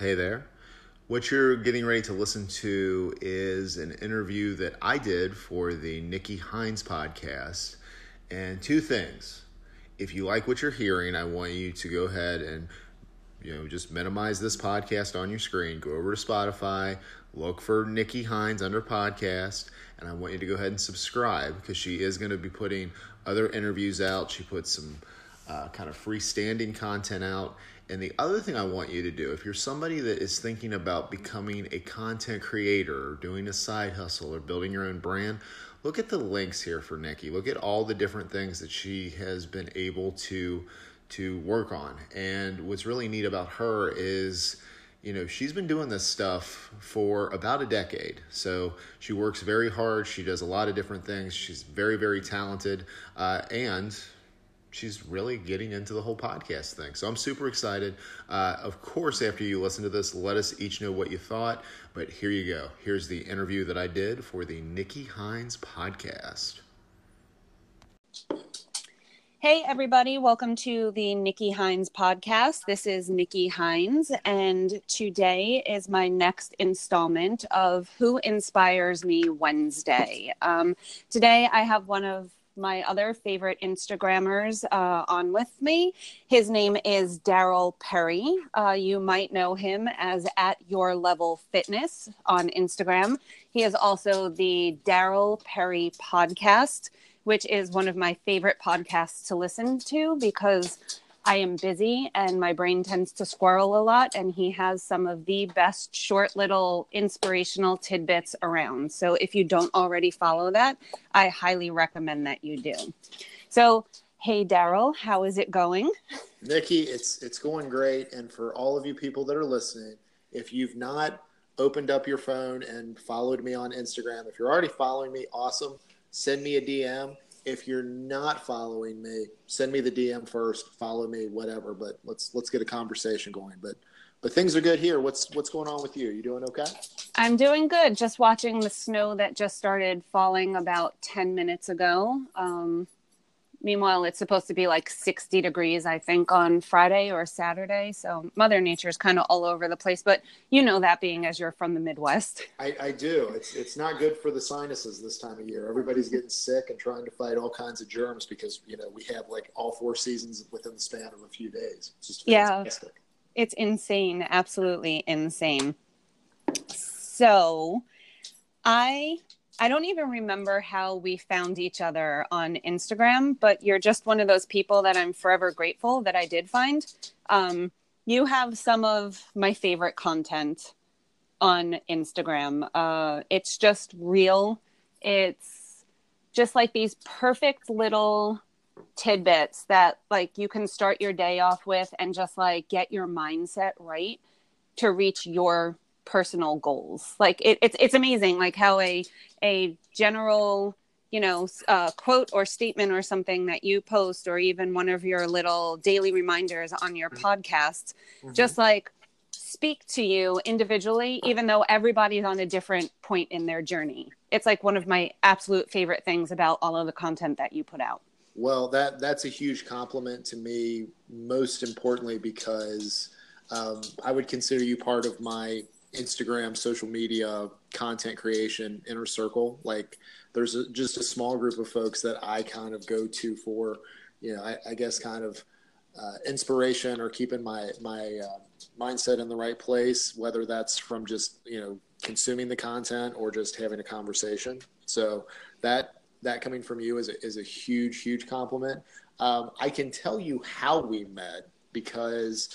Hey there. What you're getting ready to listen to is an interview that I did for the Nikki Hynes podcast. And two things. If you like what you're hearing, I want you to go ahead and you know just minimize this podcast on your screen. Go over to Spotify, look for Nikki Hynes under podcast, and I want you to go ahead and subscribe because she is going to be putting other interviews out. She puts some uh, kind of freestanding content out and the other thing I want you to do, if you're somebody that is thinking about becoming a content creator or doing a side hustle or building your own brand, look at the links here for Nikki. Look at all the different things that she has been able to to work on. And what's really neat about her is you know, she's been doing this stuff for about a decade. So she works very hard. She does a lot of different things. She's very, very talented. Uh, and she's really getting into the whole podcast thing. So I'm super excited. Uh, of course, after you listen to this, let us each know what you thought. But here you go. Here's the interview that I did for the Nikki Hynes podcast. Hey, everybody, welcome to the Nikki Hynes podcast. This is Nikki Hynes, and today is my next installment of Who Inspires Me Wednesday. Um, today, I have one of my other favorite Instagrammers uh, on with me. His name is Daryl Perry. Uh, you might know him as at Your Level Fitness on Instagram. He is also the Daryl Perry podcast, which is one of my favorite podcasts to listen to because I am busy and my brain tends to squirrel a lot, and he has some of the best short little inspirational tidbits around. So if you don't already follow that, I highly recommend that you do. So, hey Daryl, how is it going? Nikki, it's it's going great, and for all of you people that are listening, if you've not opened up your phone and followed me on Instagram, if you're already following me, awesome. Send me a DM if you're not following me, send me the DM first, follow me, whatever. But let's let's get a conversation going. But but things are good here. What's what's going on with you? You doing okay? I'm doing good. Just watching the snow that just started falling about ten minutes ago. Um, Meanwhile, it's supposed to be like 60 degrees, I think, on Friday or Saturday. So Mother Nature is kind of all over the place. But you know that being as you're from the Midwest. I, I do. It's it's not good for the sinuses this time of year. Everybody's getting sick and trying to fight all kinds of germs because you know we have like all four seasons within the span of a few days. It's just fantastic. Yeah, it's insane. Absolutely insane. So, I I don't even remember how we found each other on Instagram, but you're just one of those people that I'm forever grateful that I did find. Um, you have some of my favorite content on Instagram. Uh, it's just real. It's just like these perfect little tidbits that like you can start your day off with and just like get your mindset right to reach your personal goals. Like it, it's it's amazing, like how a a general you know uh, quote or statement or something that you post or even one of your little daily reminders on your mm-hmm. podcasts mm-hmm. just like speak to you individually even though everybody's on a different point in their journey it's like one of my absolute favorite things about all of the content that you put out well that that's a huge compliment to me most importantly because um, i would consider you part of my Instagram, social media, content creation inner circle. Like there's a, just a small group of folks that I kind of go to for, you know, I, I guess kind of uh, inspiration or keeping my my uh, mindset in the right place. Whether that's from just you know consuming the content or just having a conversation. So that that coming from you is a, is a huge huge compliment. Um, I can tell you how we met because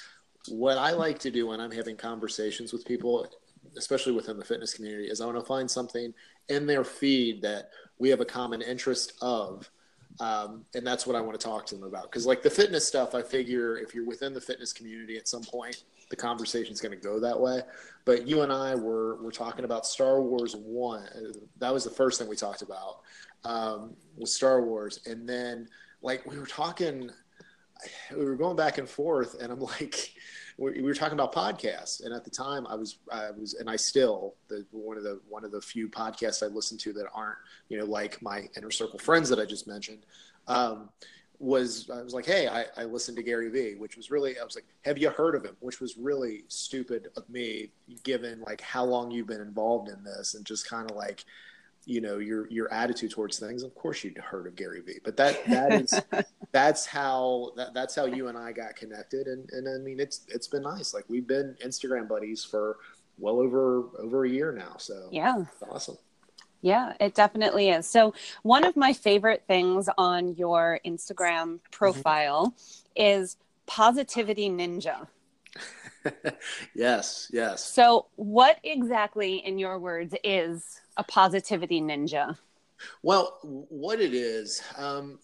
what I like to do when I'm having conversations with people, especially within the fitness community, is I want to find something in their feed that we have a common interest of. Um, and that's what I want to talk to them about. Because, like the fitness stuff, I figure if you're within the fitness community at some point, the conversation is going to go that way. But you and I were were talking about Star Wars One. That was the first thing we talked about um, was Star Wars, and then like we were talking we were going back and forth, and I'm like, we were talking about podcasts, and at the time, I was, I was, and I still the one of the one of the few podcasts I listen to that aren't, you know, like my inner circle friends that I just mentioned. Um, was I was like, hey, I, I listened to Gary Vee, which was really I was like, have you heard of him? Which was really stupid of me, given like how long you've been involved in this, and just kind of like, you know, your your attitude towards things. Of course, you'd heard of Gary Vee, but that that is that's how that, that's how you and I got connected, and and I mean it's it's been nice. Like we've been Instagram buddies for well over over a year now, so yeah, awesome. Yeah, it definitely is. So, one of my favorite things on your Instagram profile mm-hmm. is Positivity Ninja. yes, yes. So, what exactly, in your words, is a positivity ninja? Well, what it is, um,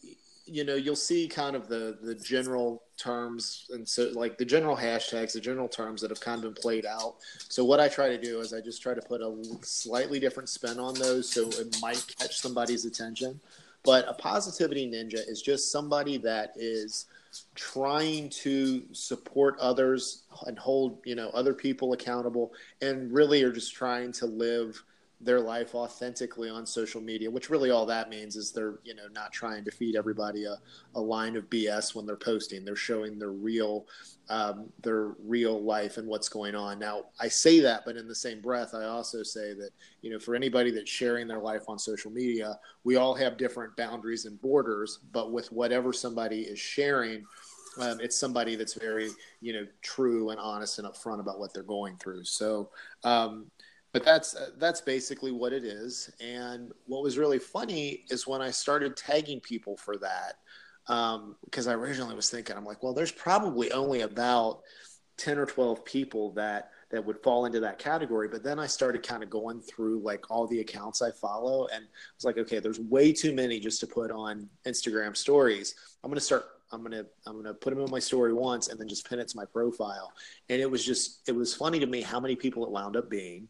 you know, you'll see kind of the the general terms and so like the general hashtags, the general terms that have kind of been played out. So what I try to do is I just try to put a slightly different spin on those, so it might catch somebody's attention. But a positivity ninja is just somebody that is trying to support others and hold you know other people accountable and really are just trying to live their life authentically on social media, which really all that means is they're, you know, not trying to feed everybody a, a line of BS when they're posting. They're showing their real, um, their real life and what's going on. Now, I say that, but in the same breath, I also say that, you know, for anybody that's sharing their life on social media, we all have different boundaries and borders, but with whatever somebody is sharing, um, it's somebody that's very, you know, true and honest and upfront about what they're going through. So, um, but that's uh, that's basically what it is. And what was really funny is when I started tagging people for that, because um, I originally was thinking, I'm like, well, there's probably only about ten or twelve people that that would fall into that category. But then I started kind of going through like all the accounts I follow, and I was like, okay, there's way too many just to put on Instagram stories. I'm gonna start I'm gonna I'm gonna put them in my story once and then just pin it to my profile. And it was just it was funny to me how many people it wound up being.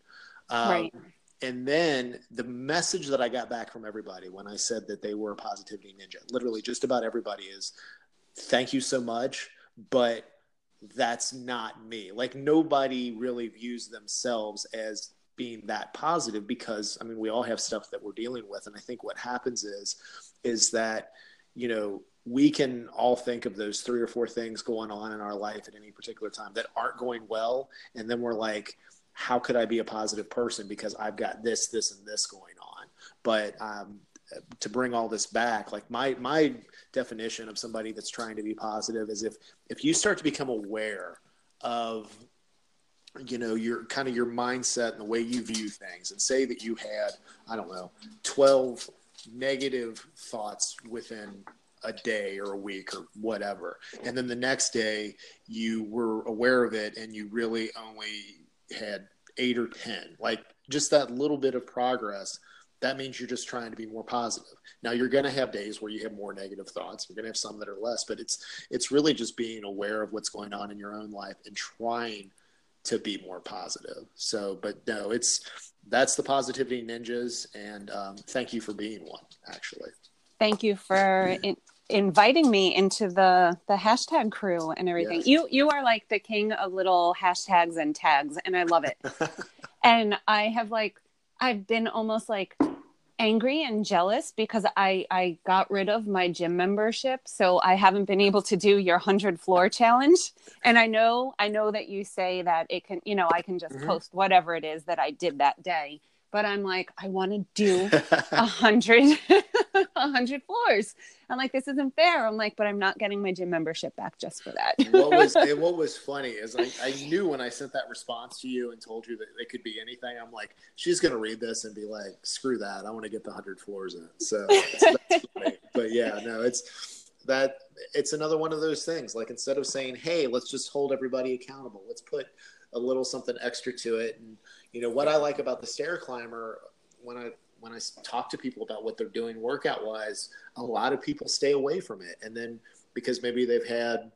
Um, right. And then the message that I got back from everybody when I said that they were a positivity ninja, literally just about everybody is, thank you so much, but that's not me. Like nobody really views themselves as being that positive because I mean we all have stuff that we're dealing with, and I think what happens is is that you know we can all think of those three or four things going on in our life at any particular time that aren't going well, and then we're like how could I be a positive person because I've got this, this, and this going on. But um, to bring all this back, like my my definition of somebody that's trying to be positive is if if you start to become aware of you know your kind of your mindset and the way you view things and say that you had i don't know 12 negative thoughts within a day or a week or whatever and then the next day you were aware of it and you really only had eight or 10, like just that little bit of progress, that means you're just trying to be more positive. Now you're going to have days where you have more negative thoughts. You're going to have some that are less, but it's, it's really just being aware of what's going on in your own life and trying to be more positive. So, but no, it's, that's the positivity ninjas. And um, thank you for being one actually. Thank you for inviting me into the the hashtag crew and everything. Yes. You you are like the king of little hashtags and tags and I love it. and I have like I've been almost like angry and jealous because I I got rid of my gym membership so I haven't been able to do your 100 floor challenge and I know I know that you say that it can you know I can just mm-hmm. post whatever it is that I did that day but I'm like, I want to do a hundred, a hundred floors. I'm like, this isn't fair. I'm like, but I'm not getting my gym membership back just for that. what was what was funny is I, I knew when I sent that response to you and told you that it could be anything. I'm like, she's gonna read this and be like, screw that. I want to get the hundred floors in. So, but yeah, no, it's that it's another one of those things. Like instead of saying, hey, let's just hold everybody accountable. Let's put a little something extra to it and you know what I like about the stair climber when I when I talk to people about what they're doing workout wise, a lot of people stay away from it, and then because maybe they've had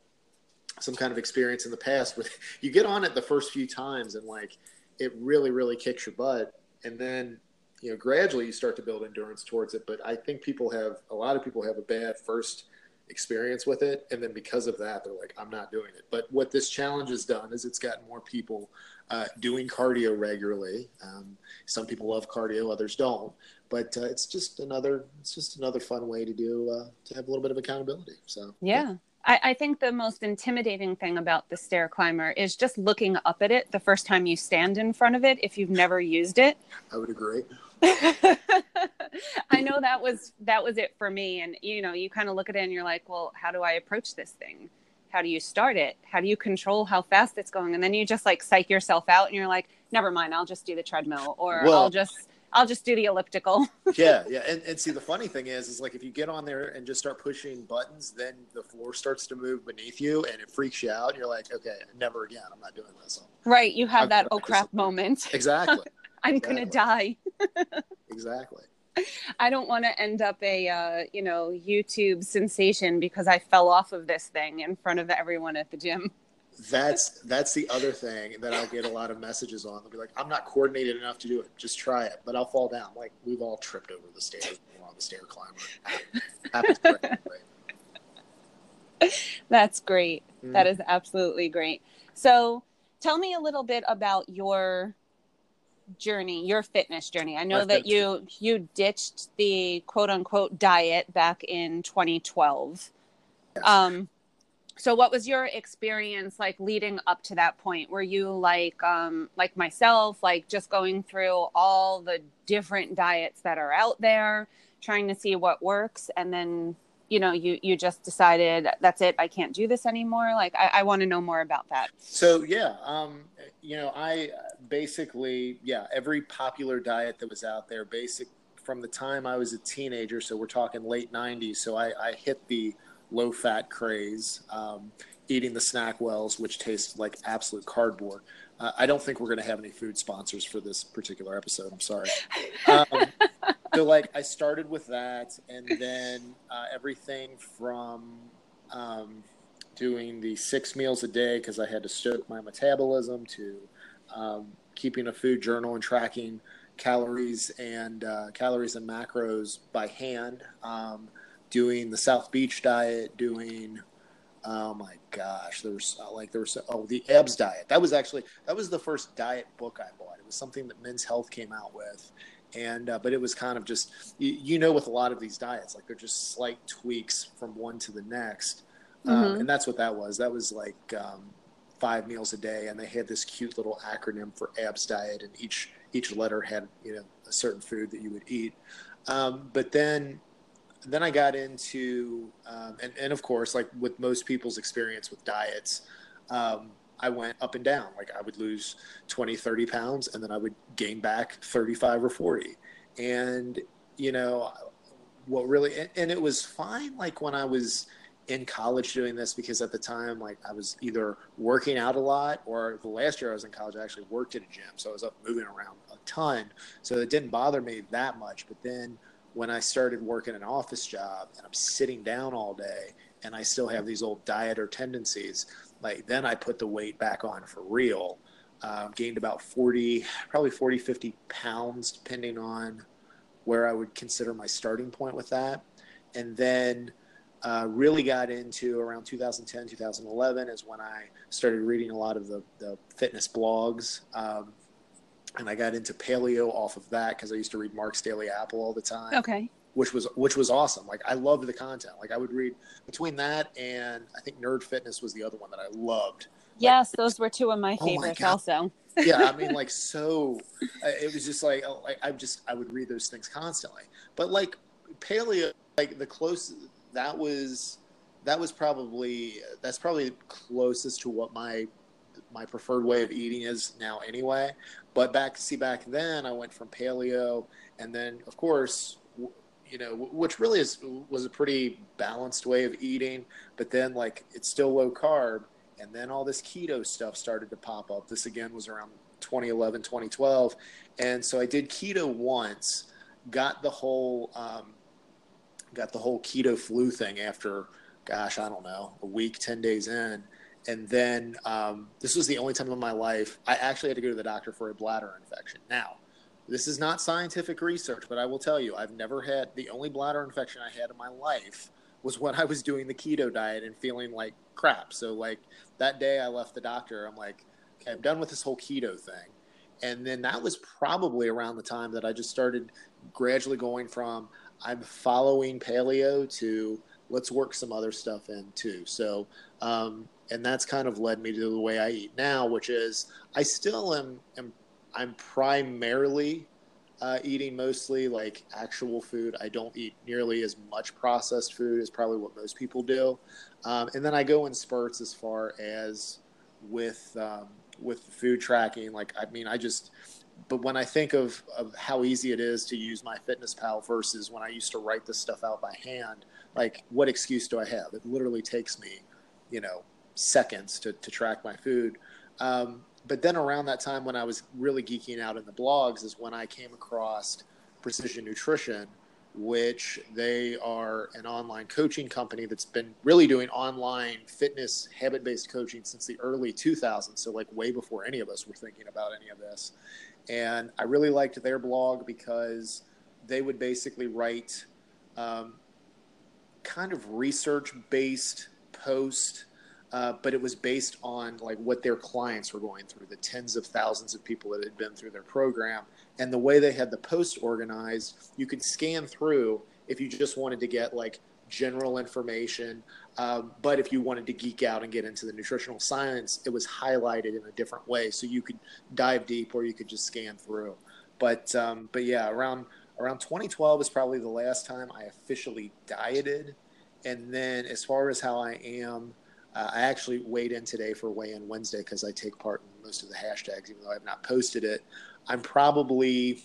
some kind of experience in the past with you get on it the first few times and like it really really kicks your butt, and then you know gradually you start to build endurance towards it. But I think people have a lot of people have a bad first experience with it. And then because of that, they're like, I'm not doing it. But what this challenge has done is it's gotten more people uh, doing cardio regularly. Um, some people love cardio, others don't. But uh, it's just another it's just another fun way to do uh, to have a little bit of accountability. So yeah. I, I think the most intimidating thing about the stair climber is just looking up at it the first time you stand in front of it if you've never used it. I would agree. I know that was that was it for me and you know you kind of look at it and you're like well how do I approach this thing how do you start it how do you control how fast it's going and then you just like psych yourself out and you're like never mind I'll just do the treadmill or well, I'll just I'll just do the elliptical. yeah, yeah, and, and see the funny thing is, is like if you get on there and just start pushing buttons, then the floor starts to move beneath you, and it freaks you out. You're like, okay, never again. I'm not doing this. Right, you have that oh crap moment. Exactly. I'm exactly. gonna die. exactly. I don't want to end up a uh, you know YouTube sensation because I fell off of this thing in front of everyone at the gym that's that's the other thing that I'll get a lot of messages on. They'll be like, "I'm not coordinated enough to do it. Just try it." But I'll fall down. Like we've all tripped over the stairs on the stair climber. Happens That's great. Mm. That is absolutely great. So, tell me a little bit about your journey, your fitness journey. I know My that you you ditched the quote unquote diet back in 2012. Yes. Um so what was your experience like leading up to that point were you like um like myself like just going through all the different diets that are out there trying to see what works and then you know you you just decided that's it i can't do this anymore like i, I want to know more about that so yeah um you know i basically yeah every popular diet that was out there basic from the time i was a teenager so we're talking late 90s so i i hit the low fat craze, um, eating the SnackWells which taste like absolute cardboard. Uh, I don't think we're going to have any food sponsors for this particular episode. I'm sorry. Um, so, like, I started with that, and then uh, everything from um, doing the six meals a day because I had to stoke my metabolism to um, keeping a food journal and tracking calories and uh, calories and macros by hand. Um, doing the South Beach diet, doing oh my gosh, there was uh, like there was oh the Abs Diet. That was actually that was the first diet book I bought. It was something that Men's Health came out with, and uh, but it was kind of just you, you, know with a lot of these diets like they're just slight tweaks from one to the next, um, mm-hmm. um, and that's what that was. That was like. Um, five meals a day and they had this cute little acronym for abs diet and each each letter had you know a certain food that you would eat um, but then then I got into, um, and, and of course, like with most people's experience with diets, um, I went up and down. Like I would lose 20, 30 pounds, and then I would gain back 35 or 40. And, you know, what really, and, it was fine like when I was in college doing this because at the time, like I was either working out a lot or the last year I was in college, I actually worked at a gym. So I was up moving around a ton. So it didn't bother me that much. But then, when I started working an office job and I'm sitting down all day and I still have these old dieter tendencies, like then I put the weight back on for real. Uh, gained about 40, probably 40, 50 pounds, depending on where I would consider my starting point with that. And then uh, really got into around 2010, 2011 is when I started reading a lot of the, the fitness blogs. Um, and I got into paleo off of that because I used to read Mark's Daily Apple all the time. Okay. Which was which was awesome. Like I loved the content. Like I would read between that and I think Nerd Fitness was the other one that I loved. Yes, like, those were two of my favorites oh my also. yeah, I mean, like so, uh, it was just like, oh, like I just I would read those things constantly. But like paleo, like the close that was that was probably that's probably closest to what my my preferred way of eating is now anyway. But back, see, back then I went from paleo, and then of course, you know, which really is was a pretty balanced way of eating. But then like it's still low carb, and then all this keto stuff started to pop up. This again was around 2011, 2012, and so I did keto once. Got the whole um, got the whole keto flu thing after, gosh, I don't know, a week, ten days in and then um, this was the only time in my life I actually had to go to the doctor for a bladder infection. Now, this is not scientific research, but I will tell you, I've never had the only bladder infection I had in my life was when I was doing the keto diet and feeling like crap. So like that day I left the doctor, I'm like, okay, I'm done with this whole keto thing. And then that was probably around the time that I just started gradually going from I'm following paleo to let's work some other stuff in too. So, um, and that's kind of led me to the way I eat now, which is I still am, am I'm primarily uh, eating mostly like actual food. I don't eat nearly as much processed food as probably what most people do. Um, and then I go in spurts as far as with um, with food tracking. Like I mean, I just but when I think of, of how easy it is to use MyFitnessPal versus when I used to write this stuff out by hand, like what excuse do I have? It literally takes me, you know, seconds to, to track my food. Um, but then around that time when I was really geeking out in the blogs is when I came across Precision Nutrition, which they are an online coaching company that's been really doing online fitness habit based coaching since the early 2000s. So, like, way before any of us were thinking about any of this. And I really liked their blog because they would basically write um, kind of research based post uh, but it was based on like what their clients were going through the tens of thousands of people that had been through their program. And the way they had the post organized you could scan through if you just wanted to get like general information. Um, but if you wanted to geek out and get into the nutritional science it was highlighted in a different way. So you could dive deep or you could just scan through. But um, but yeah around around 2012 is probably the last time i officially dieted. And then as far as how i am uh, I actually weighed in today for weigh in Wednesday because I take part in most of the hashtags, even though I've not posted it. I'm probably,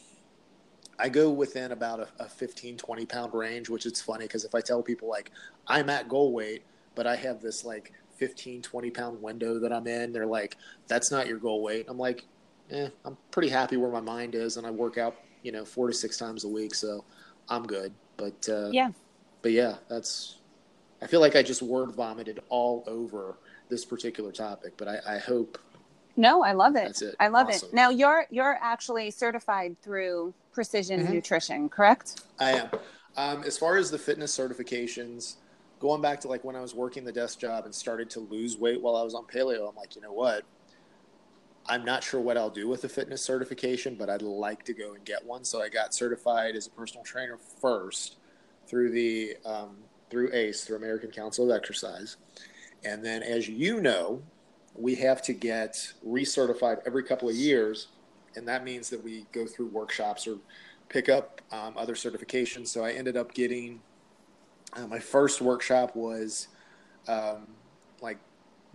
I go within about a, a 15, 20 pound range, which is funny because if I tell people like I'm at goal weight, but I have this like 15, 20 pound window that I'm in, they're like, that's not your goal weight. I'm like, eh, I'm pretty happy where my mind is. And I work out, you know, four to six times a week. So I'm good. But, uh, yeah. But yeah, that's, I feel like I just word vomited all over this particular topic, but I, I hope. No, I love it. That's it. I love awesome. it. Now you're you're actually certified through Precision mm-hmm. Nutrition, correct? I am. Um, as far as the fitness certifications, going back to like when I was working the desk job and started to lose weight while I was on paleo, I'm like, you know what? I'm not sure what I'll do with the fitness certification, but I'd like to go and get one. So I got certified as a personal trainer first through the um, through ACE, through American Council of Exercise. And then, as you know, we have to get recertified every couple of years. And that means that we go through workshops or pick up um, other certifications. So I ended up getting uh, my first workshop was um, like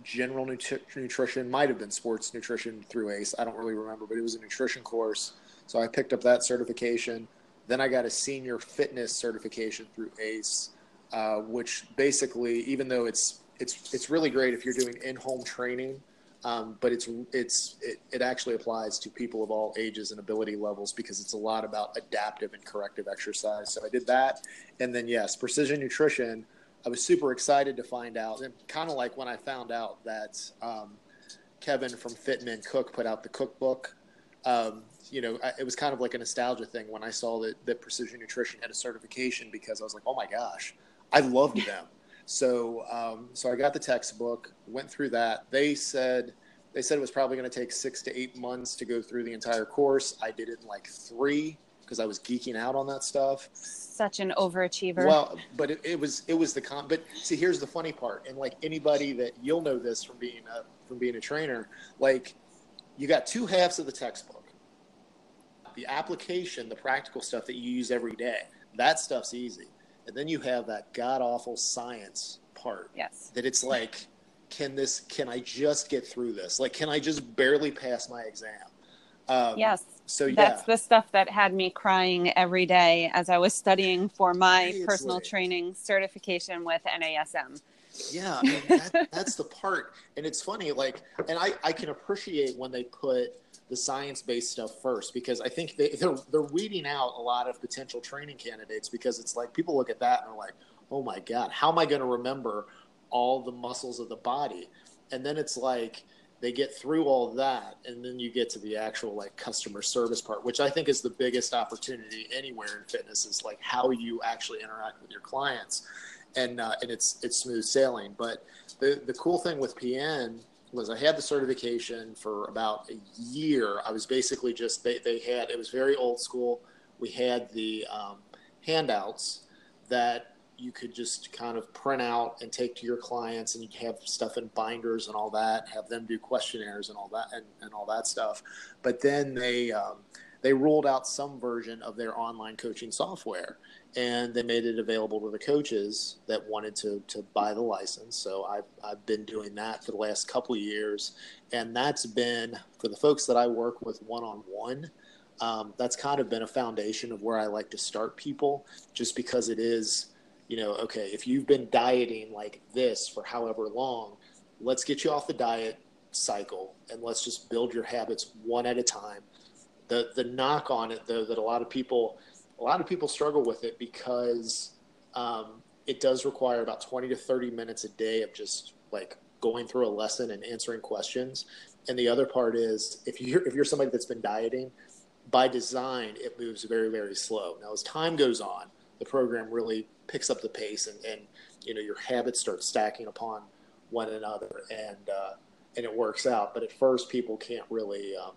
general nutri- nutrition, might have been sports nutrition through ACE. I don't really remember, but it was a nutrition course. So I picked up that certification. Then I got a senior fitness certification through ACE. Uh, which basically, even though it's it's it's really great if you're doing in-home training, um, but it's it's it, it actually applies to people of all ages and ability levels because it's a lot about adaptive and corrective exercise. So I did that, and then yes, precision nutrition. I was super excited to find out, and kind of like when I found out that um, Kevin from Fit Men Cook put out the cookbook. Um, you know, it was kind of like a nostalgia thing when I saw that, that Precision Nutrition had a certification because I was like, oh my gosh, I loved them. So, um, so I got the textbook, went through that. They said, they said it was probably going to take six to eight months to go through the entire course. I did it in like three because I was geeking out on that stuff. Such an overachiever. Well, but it, it was it was the con. But see, here's the funny part, and like anybody that you'll know this from being a from being a trainer, like you got two halves of the textbook. The application, the practical stuff that you use every day, that stuff's easy and then you have that god awful science part. Yes. That it's like, can this? Can I just get through this? Like, can I just barely pass my exam? Um, yes. So yeah. that's the stuff that had me crying every day as I was studying for my personal training certification with NASM. Yeah, I mean, that, that's the part, and it's funny. Like, and I I can appreciate when they put the science based stuff first because I think they, they're, they're weeding out a lot of potential training candidates because it's like people look at that and they're like, oh my God, how am I going to remember all the muscles of the body? And then it's like they get through all that and then you get to the actual like customer service part, which I think is the biggest opportunity anywhere in fitness is like how you actually interact with your clients. and uh, and it's it's smooth sailing. But the the cool thing with PN was I had the certification for about a year. I was basically just they they had it was very old school. We had the um, handouts that you could just kind of print out and take to your clients and you have stuff in binders and all that have them do questionnaires and all that and, and all that stuff but then they um, they rolled out some version of their online coaching software and they made it available to the coaches that wanted to to buy the license. So I've I've been doing that for the last couple of years, and that's been for the folks that I work with one on one. That's kind of been a foundation of where I like to start people, just because it is, you know, okay, if you've been dieting like this for however long, let's get you off the diet cycle and let's just build your habits one at a time. The the knock on it though that a lot of people a lot of people struggle with it because um, it does require about 20 to 30 minutes a day of just like going through a lesson and answering questions. And the other part is if you're if you're somebody that's been dieting, by design it moves very very slow. Now as time goes on, the program really picks up the pace and, and you know your habits start stacking upon one another and uh, and it works out. But at first people can't really um,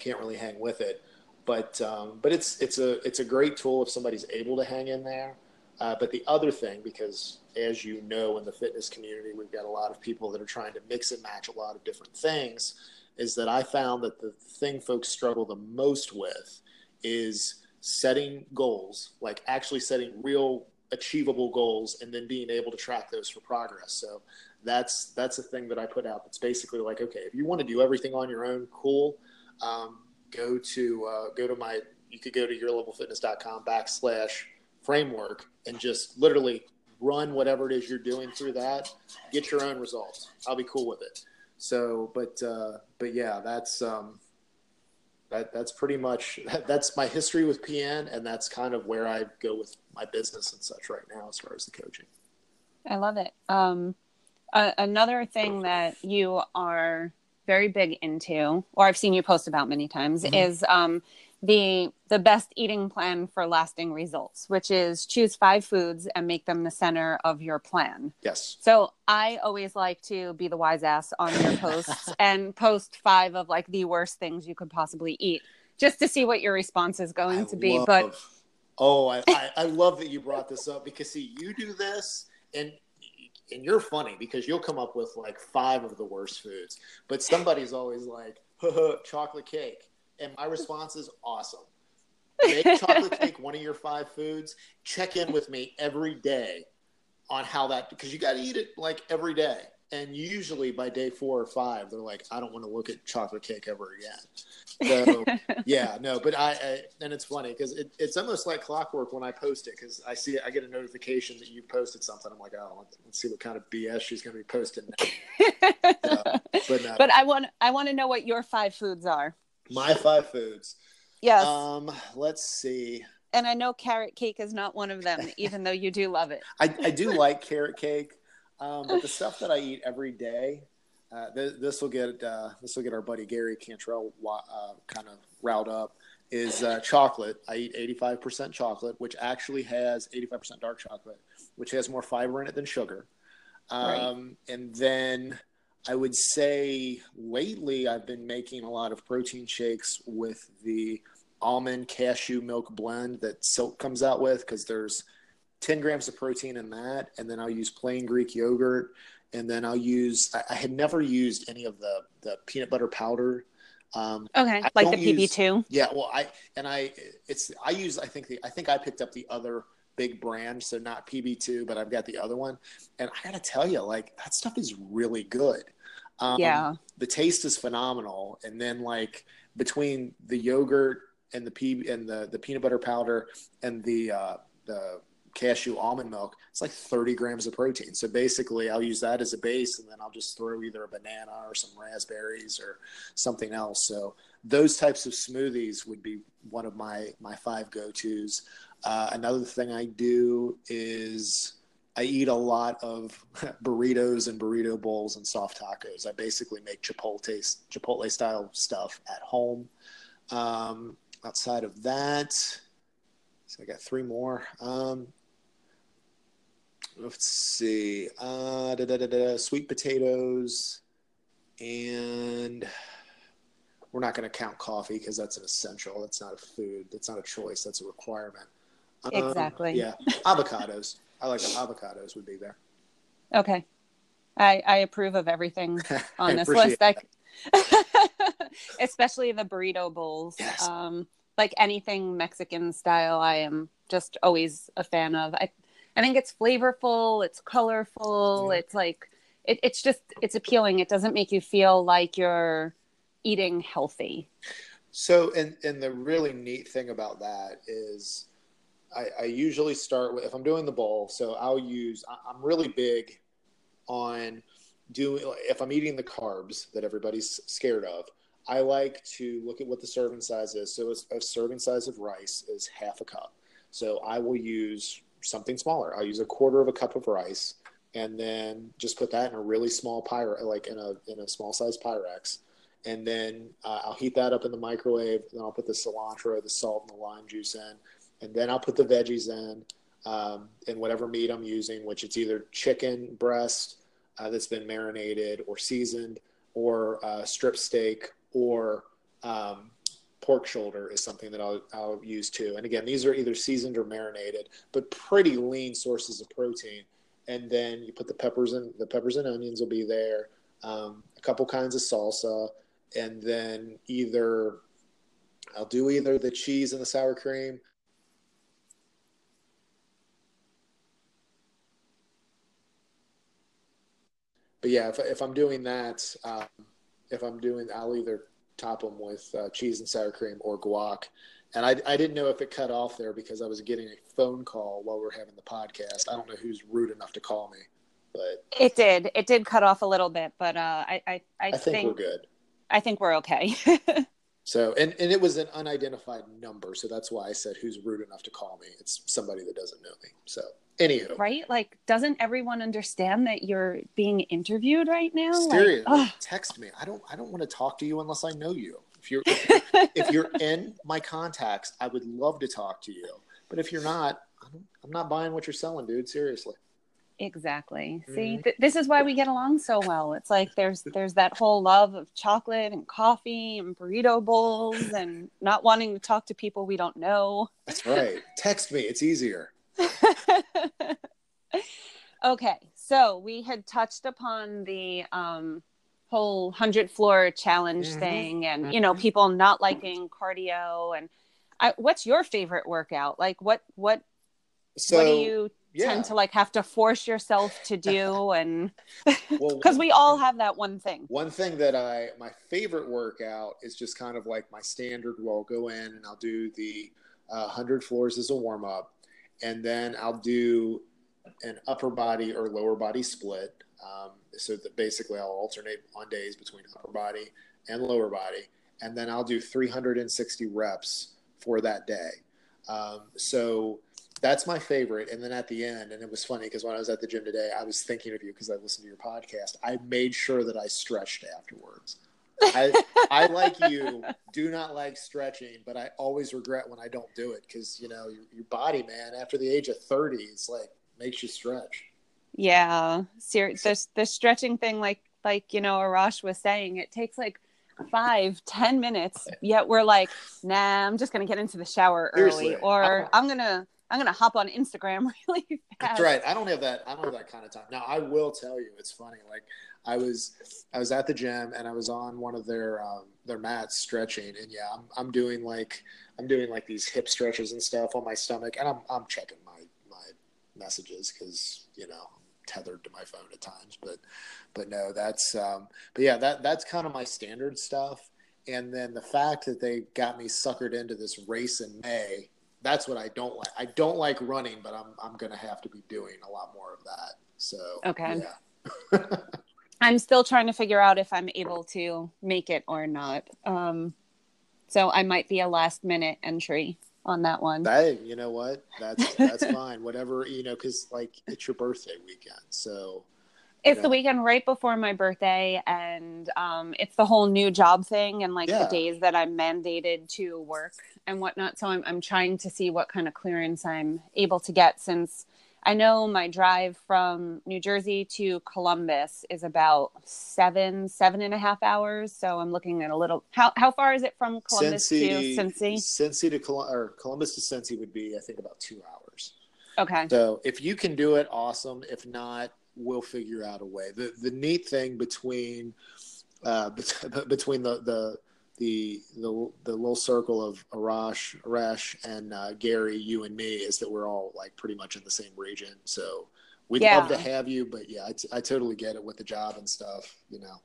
can't really hang with it but um, but it's it's a it's a great tool if somebody's able to hang in there. Uh, but the other thing, because as you know, in the fitness community, we've got a lot of people that are trying to mix and match a lot of different things. Is that I found that the thing folks struggle the most with is setting goals, like actually setting real achievable goals, and then being able to track those for progress. So that's that's a thing that I put out. That's basically like, okay, if you want to do everything on your own, cool. Um, go to uh, go to my you could go to yourlevelfitness.com backslash framework and just literally run whatever it is you're doing through that. Get your own results. I'll be cool with it. So but uh, but yeah that's um that that's pretty much that's my history with pn and that's kind of where i go with my business and such right now as far as the coaching. I love it. Um uh, another thing that you are very big into, or I've seen you post about many times, mm-hmm. is um, the the best eating plan for lasting results, which is choose five foods and make them the center of your plan. Yes. So I always like to be the wise ass on your posts and post five of like the worst things you could possibly eat, just to see what your response is going I to be. Love, but oh, I, I I love that you brought this up because see, you do this and and you're funny because you'll come up with like five of the worst foods, but somebody's always like, chocolate cake. And my response is awesome. Make chocolate cake one of your five foods. Check in with me every day on how that, because you got to eat it like every day and usually by day four or five, they're like, I don't want to look at chocolate cake ever again. So yeah, no, but I, I and it's funny because it, it's almost like clockwork when I post it because I see I get a notification that you posted something. I'm like, oh, let's, see what kind of BS she's going to be posting. so, but no. but I want I want to know what your five foods are. My five foods. Yes. Um, let's see. And I know carrot cake is not one of them, even though you do love it. I, I do like carrot cake. Um, but the stuff that I eat every day, uh, th- this will get uh, this will get our buddy Gary Cantrell uh, kind of riled up. Is uh, chocolate. I eat 85% chocolate, which actually has 85% dark chocolate, which has more fiber in it than sugar. Um, right. And then I would say lately I've been making a lot of protein shakes with the almond cashew milk blend that Silk comes out with because there's 10 grams of protein in that, and then I'll use plain Greek yogurt, and then I'll use. I, I had never used any of the the peanut butter powder. Um, okay, I like the PB two. Yeah, well, I and I it's I use I think the I think I picked up the other big brand, so not PB two, but I've got the other one, and I got to tell you, like that stuff is really good. Um, yeah, the taste is phenomenal, and then like between the yogurt and the P and the the peanut butter powder and the uh, the cashew almond milk, it's like 30 grams of protein. So basically, I'll use that as a base, and then I'll just throw either a banana or some raspberries or something else. So those types of smoothies would be one of my my five go tos. Uh, another thing I do is I eat a lot of burritos and burrito bowls and soft tacos. I basically make Chipotle Chipotle style stuff at home. Um, outside of that, so I got three more. Um, let's see. Uh, da, da, da, da, sweet potatoes, and we're not going to count coffee because that's an essential. That's not a food. That's not a choice. That's a requirement. Um, Exactly. yeah. Avocados. I like the avocados would be there. Okay. I, I approve of everything on this list. I, especially the burrito bowls. Yes. Um, like anything Mexican style, I am just always a fan of. I, I think it's flavorful, it's colorful, it's like it, it's just it's appealing. It doesn't make you feel like you're eating healthy. So, and and the really neat thing about that is, I, I usually start with if I'm doing the bowl. So I'll use. I- I'm really big on doing if I'm eating the carbs that everybody's scared of. I like to look at what the serving size is. So a, a serving size of rice is half a cup. So I will use something smaller. I'll use a quarter of a cup of rice, and then just put that in a really small pyre, like in a in a small size Pyrex and then uh, I'll heat that up in the microwave. Then I'll put the cilantro, the salt, and the lime juice in, and then I'll put the veggies in, um, and whatever meat I'm using, which it's either chicken breast uh, that's been marinated or seasoned, or uh, strip steak, or um, pork shoulder is something that I'll, I'll use too. And again, these are either seasoned or marinated, but pretty lean sources of protein. And then you put the peppers and The peppers and onions will be there. Um, a couple kinds of salsa, and then either I'll do either the cheese and the sour cream. But yeah, if, if I'm doing that, um, if I'm doing, I'll either top them with uh, cheese and sour cream or guac. And I, I didn't know if it cut off there because I was getting a phone call while we are having the podcast. I don't know who's rude enough to call me, but It did. It did cut off a little bit, but uh, I, I, I, I think, think, we're good. I think we're okay. So, and, and it was an unidentified number. So that's why I said, who's rude enough to call me? It's somebody that doesn't know me. So, anywho, right? Like, doesn't everyone understand that you're being interviewed right now? Stereo, Like, text me. I don't, I don't want to talk to you unless I know you. If you're, if you're in my contacts, I would love to talk to you. But if you're not, I don't, I'm not buying what you're selling, dude. Seriously. Exactly. See, Mhm. th- this is why we get along so well. It's like there's there's that whole love of chocolate and coffee and burrito bowls and not wanting to talk to people we don't know. That's right. text me. It's easier. okay, so we had touched upon the um, whole hundred floor challenge Mhm. thing, and you know Mhm. people not liking cardio. And I, what's your favorite workout? Like what what So, what do you yeah. tend to like have to force yourself to do? And well, because we all have that one thing. One thing that I, my favorite workout is just kind of like my standard. Where I'll go in and I'll do the uh, 100 floors as a warm up, and then I'll do an upper body or lower body split. Um, so that basically I'll alternate on days between upper body and lower body, and then I'll do 360 reps for that day. Um, so that's my favorite. And then at the end, and it was funny because when I was at the gym today, I was thinking of you because I listened to your podcast. I made sure that I stretched afterwards. I, I like you, do not like stretching, but I always regret when I don't do it because you know your, your body, man. After the age of thirty, it's like makes you stretch. Yeah, ser- the the stretching thing, like like you know, Arash was saying, it takes like five ten minutes. Yet we're like, nah, I'm just gonna get into the shower Seriously, early, or I'm gonna I'm gonna hop on Instagram really fast. That's right. I don't have that. I don't have that kind of time. Now I will tell you, it's funny. Like I was, I was at the gym and I was on one of their um, their mats stretching, and yeah, I'm I'm doing like I'm doing like these hip stretches and stuff on my stomach, and I'm I'm checking my my messages because you know I'm tethered to my phone at times, but but no, that's um, but yeah, that that's kind of my standard stuff. And then the fact that they got me suckered into this race in May, that's what I don't like. I don't like running, but I'm I'm gonna have to be doing a lot more of that. So Okay. yeah. I'm still trying to figure out if I'm able to make it or not. Um, so I might be a last minute entry on that one. Hey, you know what? That's that's fine. Whatever you know, because like it's your birthday weekend, so it's Yeah. the weekend right before my birthday and um, it's the whole new job thing and like Yeah. the days that i'm mandated to work and whatnot so I'm, I'm trying to see what kind of clearance i'm able to get since I know my drive from New Jersey to Columbus is about seven, seven and a half hours. So I'm looking at a little. How how far is it from Columbus Cincy, to Cincy? Cincy to Col- or Columbus to Cincy would be, I think, about two hours. Okay. So if you can do it, awesome. If not, we'll figure out a way. The the neat thing between uh, between the the the the, the little circle of Arash, Arash, and uh, Gary, you and me, is that we're all like pretty much in the same region. So we'd yeah. love to have you, but yeah, I, t- I totally get it with the job and stuff. You know.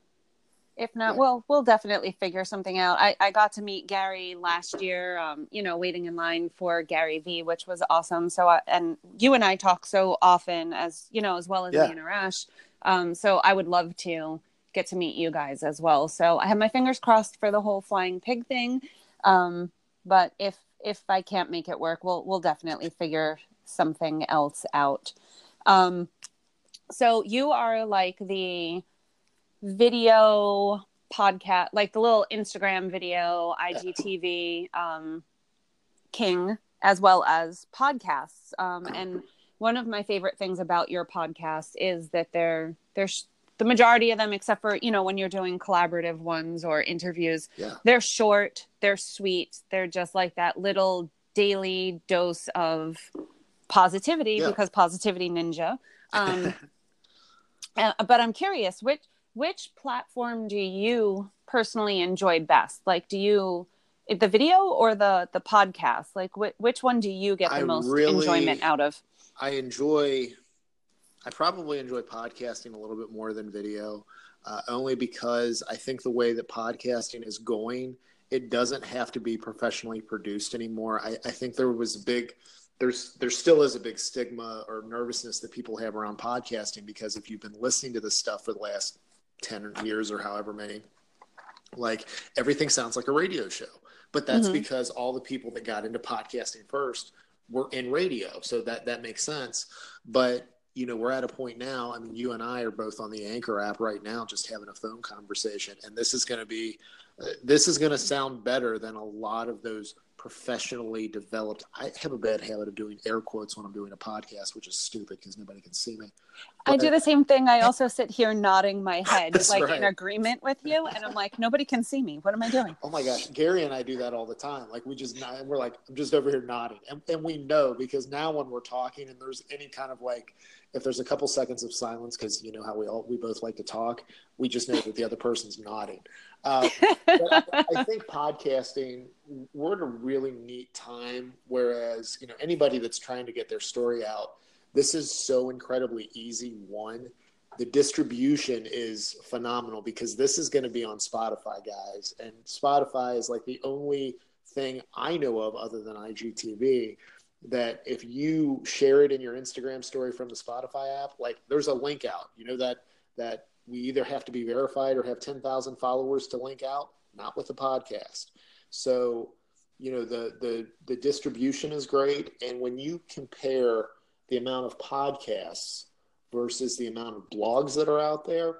If not, yeah. well, we'll definitely figure something out. I, I got to meet Gary last year, um, you know, waiting in line for Gary V, which was awesome. So, I, and you and I talk so often as, you know, as well as yeah. me and Arash. Um, so I would love to get to meet you guys as well. So I have my fingers crossed for the whole flying pig thing. Um, but if if I can't make it work, we'll we'll definitely figure something else out. Um, so you are like the video podcast, like the little Instagram video, IGTV um, king, as well as podcasts. Um, and one of my favorite things about your podcast is that they're they're the majority of them except for you know when you're doing collaborative ones or interviews yeah. they're short they're sweet they're just like that little daily dose of positivity yeah. because positivity ninja um, uh, but i'm curious which which platform do you personally enjoy best? Like do you the video or the the podcast? Like wh- which one do you get the I most really, enjoyment out of? I enjoy I probably enjoy podcasting a little bit more than video, uh, only because I think the way that podcasting is going, it doesn't have to be professionally produced anymore. I, I think there was a big, there's there still is a big stigma or nervousness that people have around podcasting because if you've been listening to this stuff for the last ten years or however many, like everything sounds like a radio show. But that's mm-hmm. because all the people that got into podcasting first were in radio, so that that makes sense. But you know, we're at a point now. I mean, you and I are both on the Anchor app right now, just having a phone conversation, and this is going to be, uh, this is going to sound better than a lot of those professionally developed. I have a bad habit of doing air quotes when I'm doing a podcast, which is stupid because nobody can see me. But, I do the same thing. I also sit here nodding my head, like right. in agreement with you, and I'm like, nobody can see me. What am I doing? Oh my gosh, Gary and I do that all the time. Like we just, we're like, I'm just over here nodding, and, and we know because now when we're talking and there's any kind of like if there's a couple seconds of silence because you know how we all we both like to talk we just know that the other person's nodding uh, I, I, think podcasting we're at a really neat time whereas you know anybody that's trying to get their story out this is so incredibly easy one the distribution is phenomenal because this is going to be on spotify guys and spotify is like the only thing i know of other than igtv that if you share it in your Instagram story from the Spotify app, like there's a link out. You know that that we either have to be verified or have 10,000 followers to link out, not with the podcast. So, you know, the the the distribution is great and when you compare the amount of podcasts versus the amount of blogs that are out there,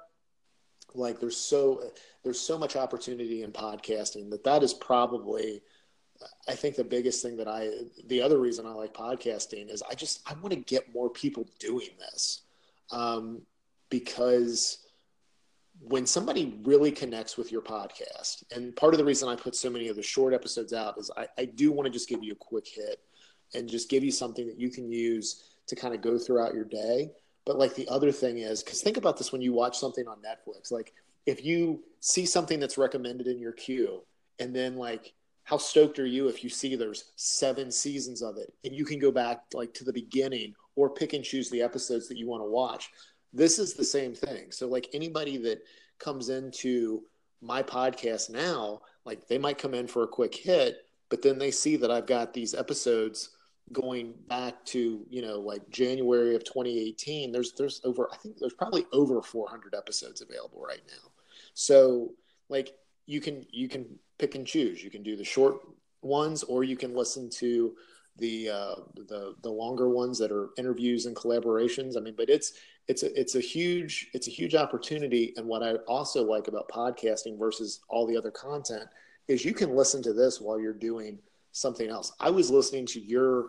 like there's so there's so much opportunity in podcasting that that is probably I think the biggest thing that I, the other reason I like podcasting is I just, I want to get more people doing this. Um, because when somebody really connects with your podcast, and part of the reason I put so many of the short episodes out is I, I do want to just give you a quick hit and just give you something that you can use to kind of go throughout your day. But like the other thing is, because think about this when you watch something on Netflix, like if you see something that's recommended in your queue and then like how stoked are you if you see there's seven seasons of it and you can go back like to the beginning or pick and choose the episodes that you want to watch this is the same thing so like anybody that comes into my podcast now like they might come in for a quick hit but then they see that i've got these episodes going back to you know like january of 2018 there's there's over i think there's probably over 400 episodes available right now so like you can you can pick and choose. You can do the short ones, or you can listen to the uh, the the longer ones that are interviews and collaborations. I mean, but it's it's a it's a huge it's a huge opportunity. And what I also like about podcasting versus all the other content is you can listen to this while you're doing something else. I was listening to your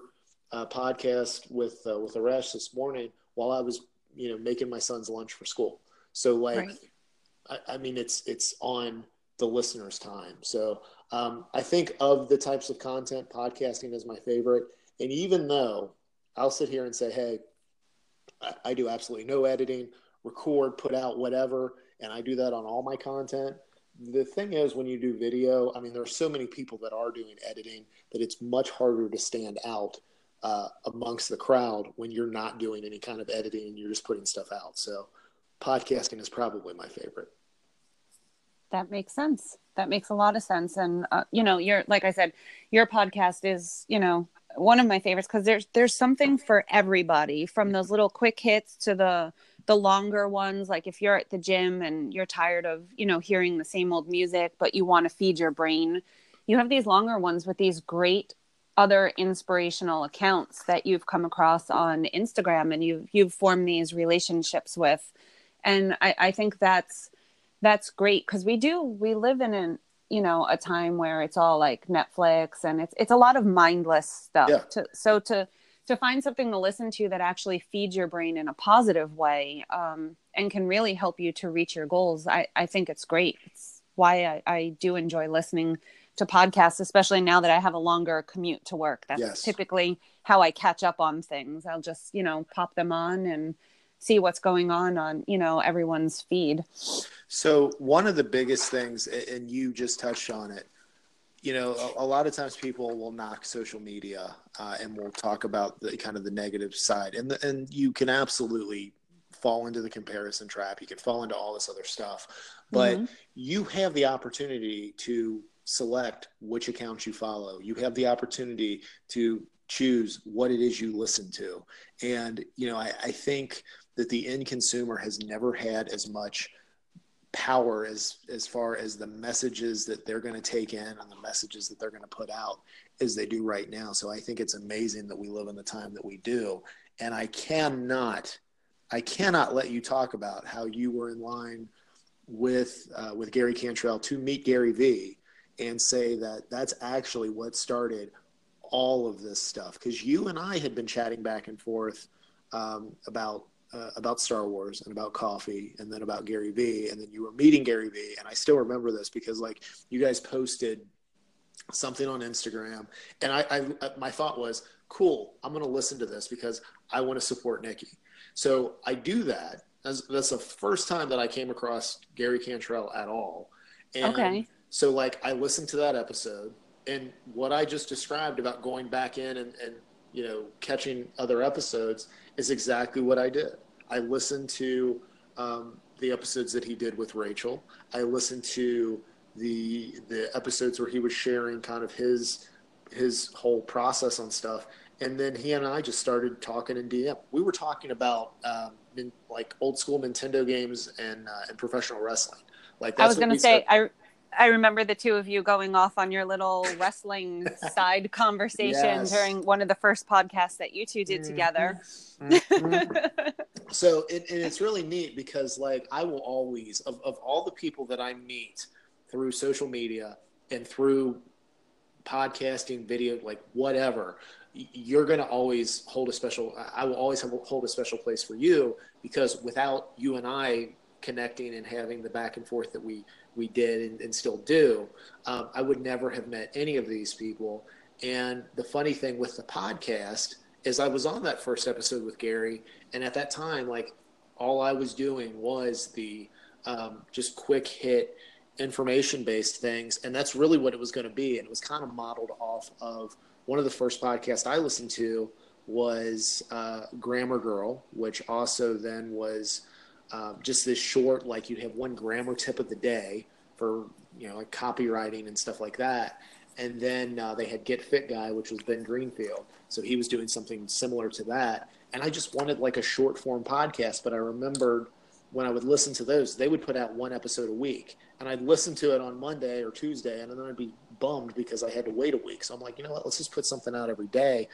uh, podcast with uh, with Arash this morning while I was you know making my son's lunch for school. So like, right. I, I, mean, it's it's on the listener's time. So um, I think of the types of content, podcasting is my favorite. And even though I'll sit here and say, hey, I, do absolutely no editing, record, put out whatever, and I do that on all my content. The thing is when you do video i mean there are so many people that are doing editing that it's much harder to stand out uh, amongst the crowd when you're not doing any kind of editing and you're just putting stuff out. So podcasting is probably my favorite. That makes sense. That makes a lot of sense. And uh, you know you're like i said your podcast is you know one of my favorites because there's there's something for everybody from those little quick hits to the the longer ones. Like if you're at the gym and you're tired of you know hearing the same old music but you want to feed your brain you have these longer ones with these great other inspirational accounts that you've come across on Instagram and you've you've formed these relationships with. And I, I think that's that's great because we do we live in an you know a time where it's all like Netflix and it's it's a lot of mindless stuff yeah. to, so to to find something to listen to that actually feeds your brain in a positive way um, and can really help you to reach your goals, I, I think it's great. It's why I, I do enjoy listening to podcasts, especially now that I have a longer commute to work. That's yes. typically how I catch up on things. I'll just, you know, pop them on and see what's going on on, you know, everyone's feed. So, one of the biggest things, and you just touched on it, you know, a, a, lot of times people will knock social media uh, and we'll talk about the kind of the negative side, and the, and you can absolutely fall into the comparison trap. You can fall into all this other stuff, but mm-hmm. you have the opportunity to select which accounts you follow. You have the opportunity to choose what it is you listen to, and you know, I, I think that the end consumer has never had as much power as as far as the messages that they're going to take in and the messages that they're going to put out as they do right now. So I think it's amazing that we live in the time that we do. And I cannot I cannot let you talk about how you were in line with uh, with Gary Cantrell to meet Gary Vee and say that that's actually what started all of this stuff because you and I had been chatting back and forth um, about uh, about Star Wars and about coffee and then about Gary Vee. And then you were meeting Gary Vee. And I still remember this because like you guys posted something on Instagram. And I, I uh, my thought was cool I'm going to listen to this because I want to support Nikki. So I do that. That's, that's the first time that I came across Gary Cantrell at all. And okay. so like I listened to that episode. And what I just described about going back in and, and you know catching other episodes is exactly what I did. I listened to um, the episodes that he did with Rachel. I listened to the the episodes where he was sharing kind of his his whole process on stuff, and then he and I just started talking in DM. We were talking about um, like old school Nintendo games and uh, and professional wrestling. Like I was going to say, I I remember the two of you going off on your little wrestling side conversation yes. during one of the first podcasts that you two did mm-hmm. together. Mm-hmm. so it, and it's really neat because like I will always of, of all the people that I meet through social media and through podcasting, video, like whatever, you're going to always hold a special. I will always have, hold a special place for you because without you and I connecting and having the back and forth that we we did and, and still do, um, I would never have met any of these people. And the funny thing with the podcast is I was on that first episode with Gary, and at that time, like all I was doing was the um, just quick hit information based things, and that's really what it was going to be. And it was kind of modeled off of one of the first podcasts I listened to was uh, Grammar Girl, which also then was um, just this short, like you'd have one grammar tip of the day for you know like copywriting and stuff like that. And then uh, they had Get Fit Guy, which was Ben Greenfield, so he was doing something similar to that. And I just wanted like a short form podcast, but I remembered when I would listen to those, they would put out one episode a week, and I'd listen to it on Monday or Tuesday, and then I'd be bummed because I had to wait a week. So I'm like, you know what, let's just put something out every day.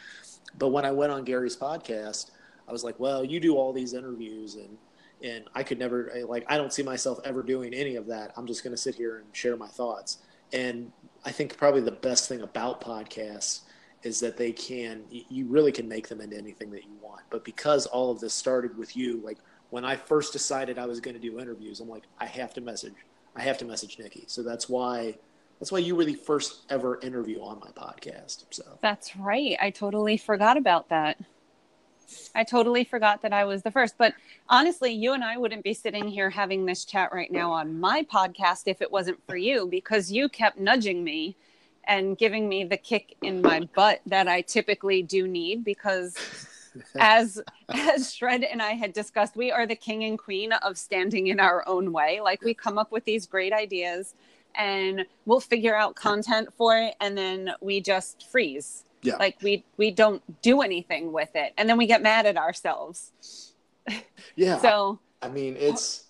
But when I went on Gary's podcast, I was like, well, you do all these interviews and and I could never like I don't see myself ever doing any of that. I'm just going to sit here and share my thoughts. And I think probably the best thing about podcasts is that they can you really can make them into anything that you want. But because all of this started with you like when i first decided i was going to do interviews i'm like i have to message i have to message nikki. So that's why that's why you were the first ever interview on my podcast so. That's right. I totally forgot about that I totally forgot that I was the first. But honestly, you and I wouldn't be sitting here having this chat right now on my podcast if it wasn't for you because you kept nudging me and giving me the kick in my butt that I typically do need because as as Shred and I had discussed, we are the king and queen of standing in our own way. Like we come up with these great ideas and we'll figure out content for it and then we just freeze yeah. Like we we don't do anything with it, and then we get mad at ourselves. Yeah. so I mean, it's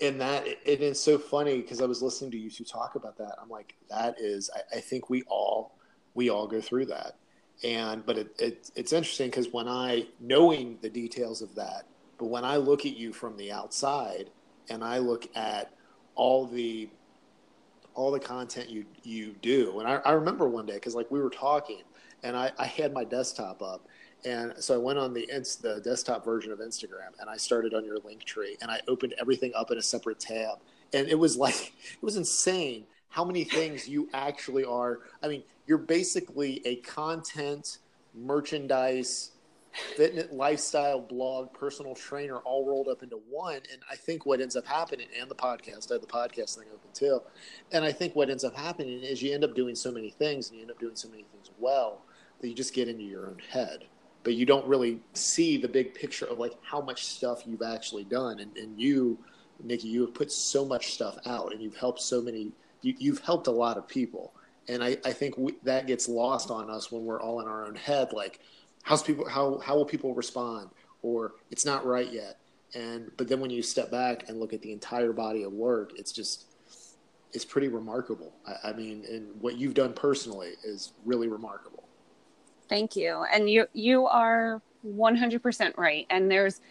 in that it is so funny because I was listening to you two talk about that. I'm like, that is, I, I think we all we all go through that, and but it, it it's interesting because when I knowing the details of that, but when I look at you from the outside and I look at all the all the content you you do and I, I remember one day because like we were talking and I, I had my desktop up. And so I went on the the desktop version of Instagram and I started on your link tree and I opened everything up in a separate tab. And it was like, it was insane how many things you actually are. I mean, you're basically a content, merchandise, fitness, lifestyle blog, personal trainer all rolled up into one. And I think what ends up happening, and the podcast, I have the podcast thing open too. And I think what ends up happening is you end up doing so many things and you end up doing so many things well that you just get into your own head but you don't really see the big picture of like how much stuff you've actually done. And, and you nikki you have put so much stuff out and you've helped so many you, have helped a lot of people. And i, I think we, that gets lost on us when we're all in our own head like how's people how, how will people respond? Or it's not right yet. And but then when you step back and look at the entire body of work it's just it's pretty remarkable. I, I mean and what you've done personally is really remarkable Thank you. And you you are 100% right. And there's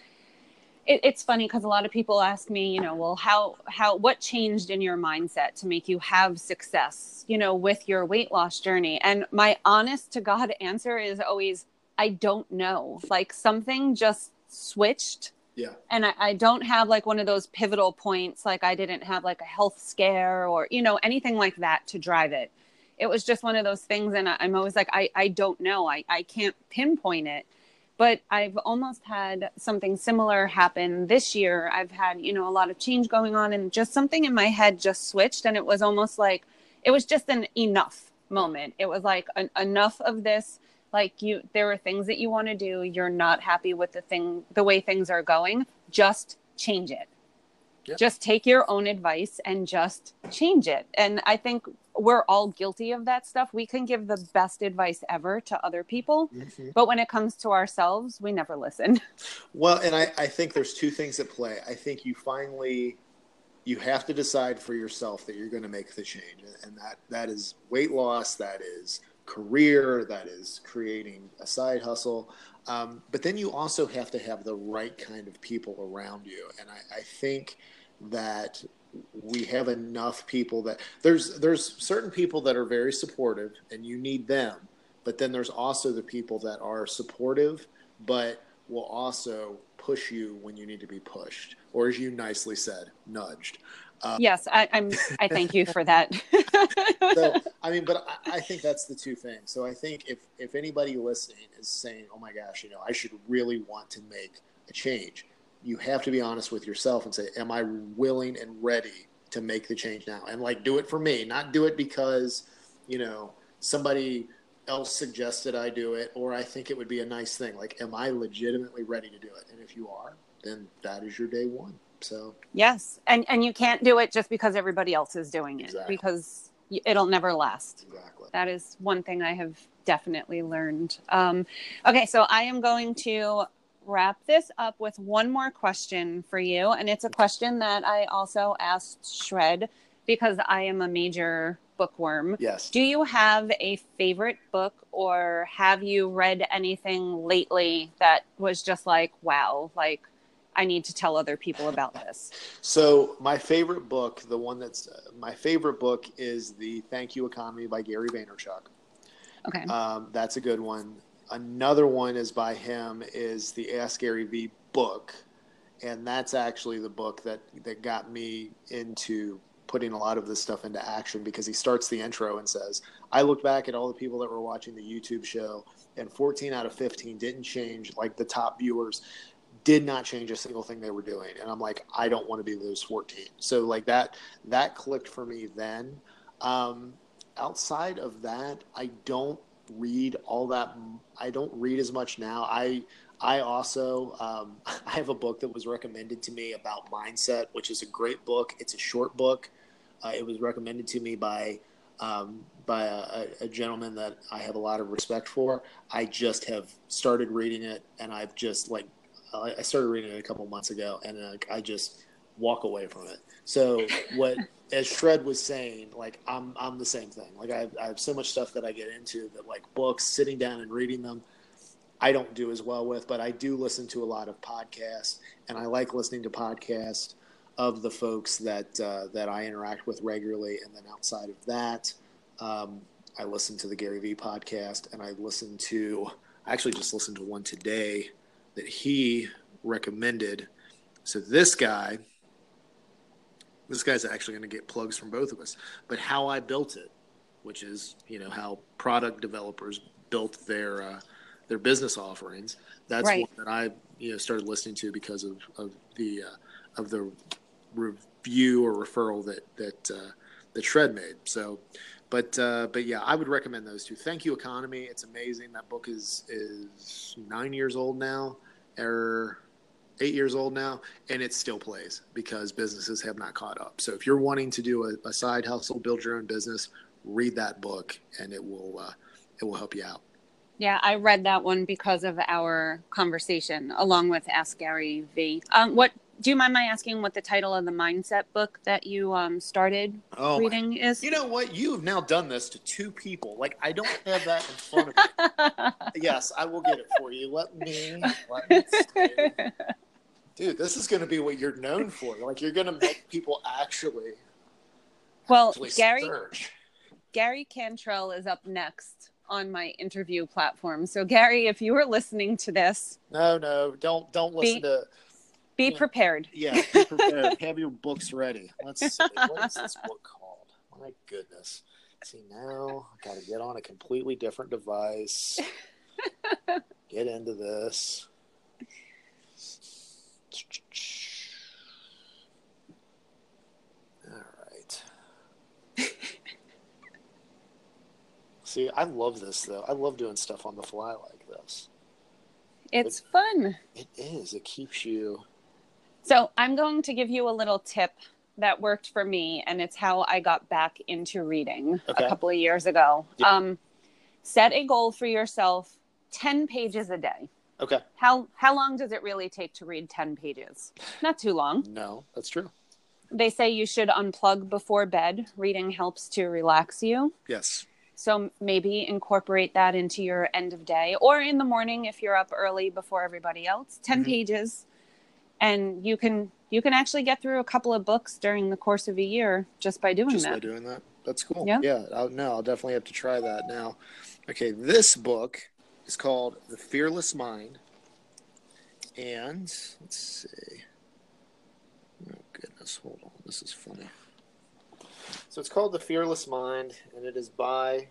it, it's funny because a lot of people ask me, you know, well, how how what changed in your mindset to make you have success, you know, with your weight loss journey? And my honest to God answer is always, I don't know. Like something just switched. Yeah. And I, I don't have like one of those pivotal points. Like I didn't have like a health scare or you know anything like that to drive it it was just one of those things and i'm always like i, I don't know. I, I can't pinpoint it. But i've almost had something similar happen this year. I've had you know a lot of change going on and just something in my head just switched and it was almost like it was just an enough moment. It was like an, enough of this like you there are things that you want to do. You're not happy with the thing the way things are going. Just change it Yep. Just take your own advice and just change it. And I think we're all guilty of that stuff. We can give the best advice ever to other people, mm-hmm. but when it comes to ourselves, we never listen. Well, and I, I think there's two things at play. I think you finally you have to decide for yourself that you're going to make the change, and that that is weight loss, that is career, that is creating a side hustle. Um, but then you also have to have the right kind of people around you, and I, I think that we have enough people that there's there's certain people that are very supportive and you need them but then there's also the people that are supportive but will also push you when you need to be pushed or as you nicely said nudged um, yes I, am i thank you for that so i mean but I, I think that's the two things so i think if if anybody listening is saying oh my gosh you know i should really want to make a change you have to be honest with yourself and say, Am I willing and ready to make the change now? And like, do it for me, not do it because, you know, somebody else suggested I do it or I think it would be a nice thing. Like, am I legitimately ready to do it? And if you are, then that is your day one. So, yes. And, and you can't do it just because everybody else is doing it exactly. because it'll never last. Exactly. That is one thing I have definitely learned. Um, okay. So I am going to wrap this up with one more question for you. And it's a question that I also asked Shred because I am a major bookworm. Yes. Do you have a favorite book or have you read anything lately that was just like, wow, like I need to tell other people about this? So, my favorite book, the one that's uh, my favorite book is The Thank You Economy by Gary Vaynerchuk. Okay. Um, that's a good one. Another one is by him is the Ask Gary V book, and that's actually the book that that got me into putting a lot of this stuff into action because he starts the intro and says, "I looked back at all the people that were watching the YouTube show, and 14 out of 15 didn't change. Like the top viewers." Did not change a single thing they were doing. And i'm like i don't want to be those 14 so like that that clicked for me then. Um, outside of that i don't read all that i don't read as much now. I i also um, i have a book that was recommended to me about mindset which is a great book. It's a short book. Uh, it was recommended to me by um, by a, a, gentleman that I have a lot of respect for. I just have started reading it, and I've just like I started reading it a couple months ago, and I just walk away from it. So what, as Shred was saying, like I'm I'm the same thing. Like I have, I have so much stuff that I get into that like books, sitting down and reading them. I don't do as well with, but I do listen to a lot of podcasts, and I like listening to podcasts of the folks that uh, that I interact with regularly. And then outside of that, um, I listen to the Gary Vee podcast, and I listen to. I actually just listened to one today that he recommended. So this guy, this guy's actually going to get plugs from both of us. But how I built it, which is you know how product developers built their uh, their business offerings. That's Right. one that I you know started listening to because of of the uh, of the review or referral that that uh, that Shred made. So, but uh, but yeah, I would recommend those two. Thank you, Economy. It's amazing. That book is is nine years old now, or eight years old now, and it still plays because businesses have not caught up. So if you're wanting to do a, a side hustle, build your own business, read that book, and it will uh, it will help you out. Yeah, I read that one because of our conversation along with Ask Gary V. Um, what do you mind my asking what the title of the mindset book that you um, started Oh, reading is? you know what? You have now done this to two people. Like I don't have that in front of me. yes, I will get it for you. Let me. Let me. Dude, this is going to be what you're known for. Like you're going to make people actually, well, actually Gary search. Gary Cantrell is up next on my interview platform. So Gary, if you were listening to this, No, no, don't don't listen Be- to. Be Yeah. prepared. Yeah, be prepared. have your books ready. Let's see. What is this book called? My goodness. See now, I got to get on a completely different device. Get into this. All right. See, I love this though. I love doing stuff on the fly like this. It's fun. It is. It keeps you. So I'm going to give you a little tip that worked for me, and it's how I got back into reading Okay. a couple of years ago. Yeah. Um, set a goal for yourself: ten pages a day. Okay. How how long does it really take to read ten pages? Not too long. No, that's true. They say you should unplug before bed. Reading helps to relax you. Yes. So maybe incorporate that into your end of day or in the morning if you're up early before everybody else. 10 Mhm. pages and you can you can actually get through a couple of books during the course of a year just by doing just that. by doing that. That's cool. Yeah. Yeah. I'll, no, I'll definitely have to try that now. Okay, this book is called The Fearless Mind, and let's see. Oh goodness, hold on. This is funny. So it's called The Fearless Mind, and it is by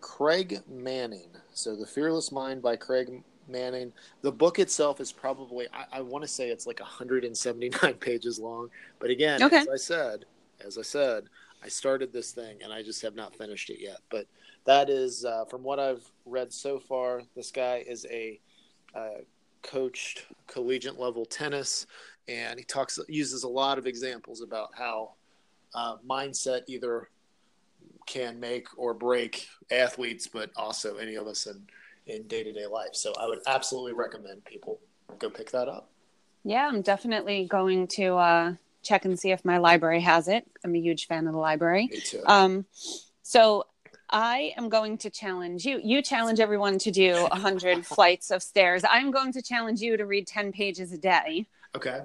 Craig Manning. So The Fearless Mind by Craig Manning. The book itself is probably, I, I want to say it's like 179 pages long. But again, Okay. as I said, as I said, I started this thing and I just have not finished it yet. But that is, uh, from what I've read so far, this guy is a uh, coached collegiate level tennis, and he talks uses a lot of examples about how uh, mindset either can make or break athletes, but also any of us in in day to day life. So I would absolutely recommend people go pick that up. Yeah, I'm definitely going to uh, check and see if my library has it. I'm a huge fan of the library. Me too. Um, so I am going to challenge you. You challenge everyone to do 100 flights of stairs. I'm going to challenge you to read 10 pages a day. okay.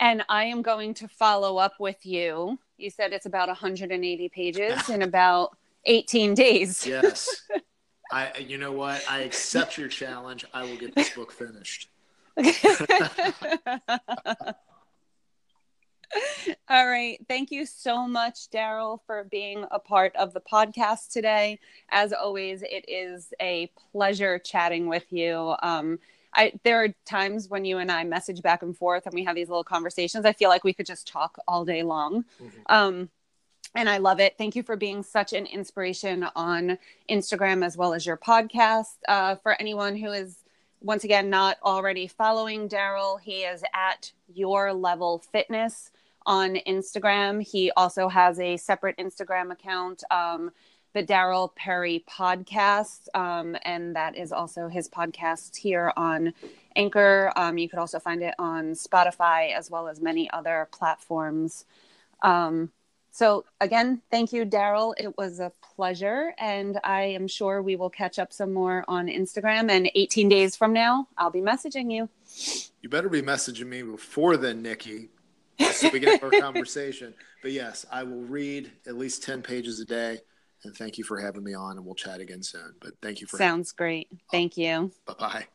And I am going to follow up with you. You said it's about 180 pages in about 18 days. Yes. I, you know what? I accept your challenge. I will get this book finished. All right. Thank you so much, Daryl, for being a part of the podcast today. As always, it is a pleasure chatting with you. Um, I, there are times when you and I message back and forth and we have these little conversations. I feel like we could just talk all day long. Mm-hmm. Um, and I love it. Thank you for being such an inspiration on Instagram as well as your podcast. Uh, for anyone who is once again not already following Daryl, he is at Your Level Fitness on Instagram. He also has a separate Instagram account, um, the Daryl Perry Podcast, um, and that is also his podcast here on Anchor. Um, you could also find it on Spotify as well as many other platforms. Um, so, again, thank you, Daryl. It was a pleasure, and I am sure we will catch up some more on Instagram. And 18 days from now, I'll be messaging you. You better be messaging me before then, Nikki, so we can have our conversation. But yes, I will read at least 10 pages a day. And thank you for having me on, and we'll chat again soon. But thank you for sounds great. Oh. Thank you. Bye bye.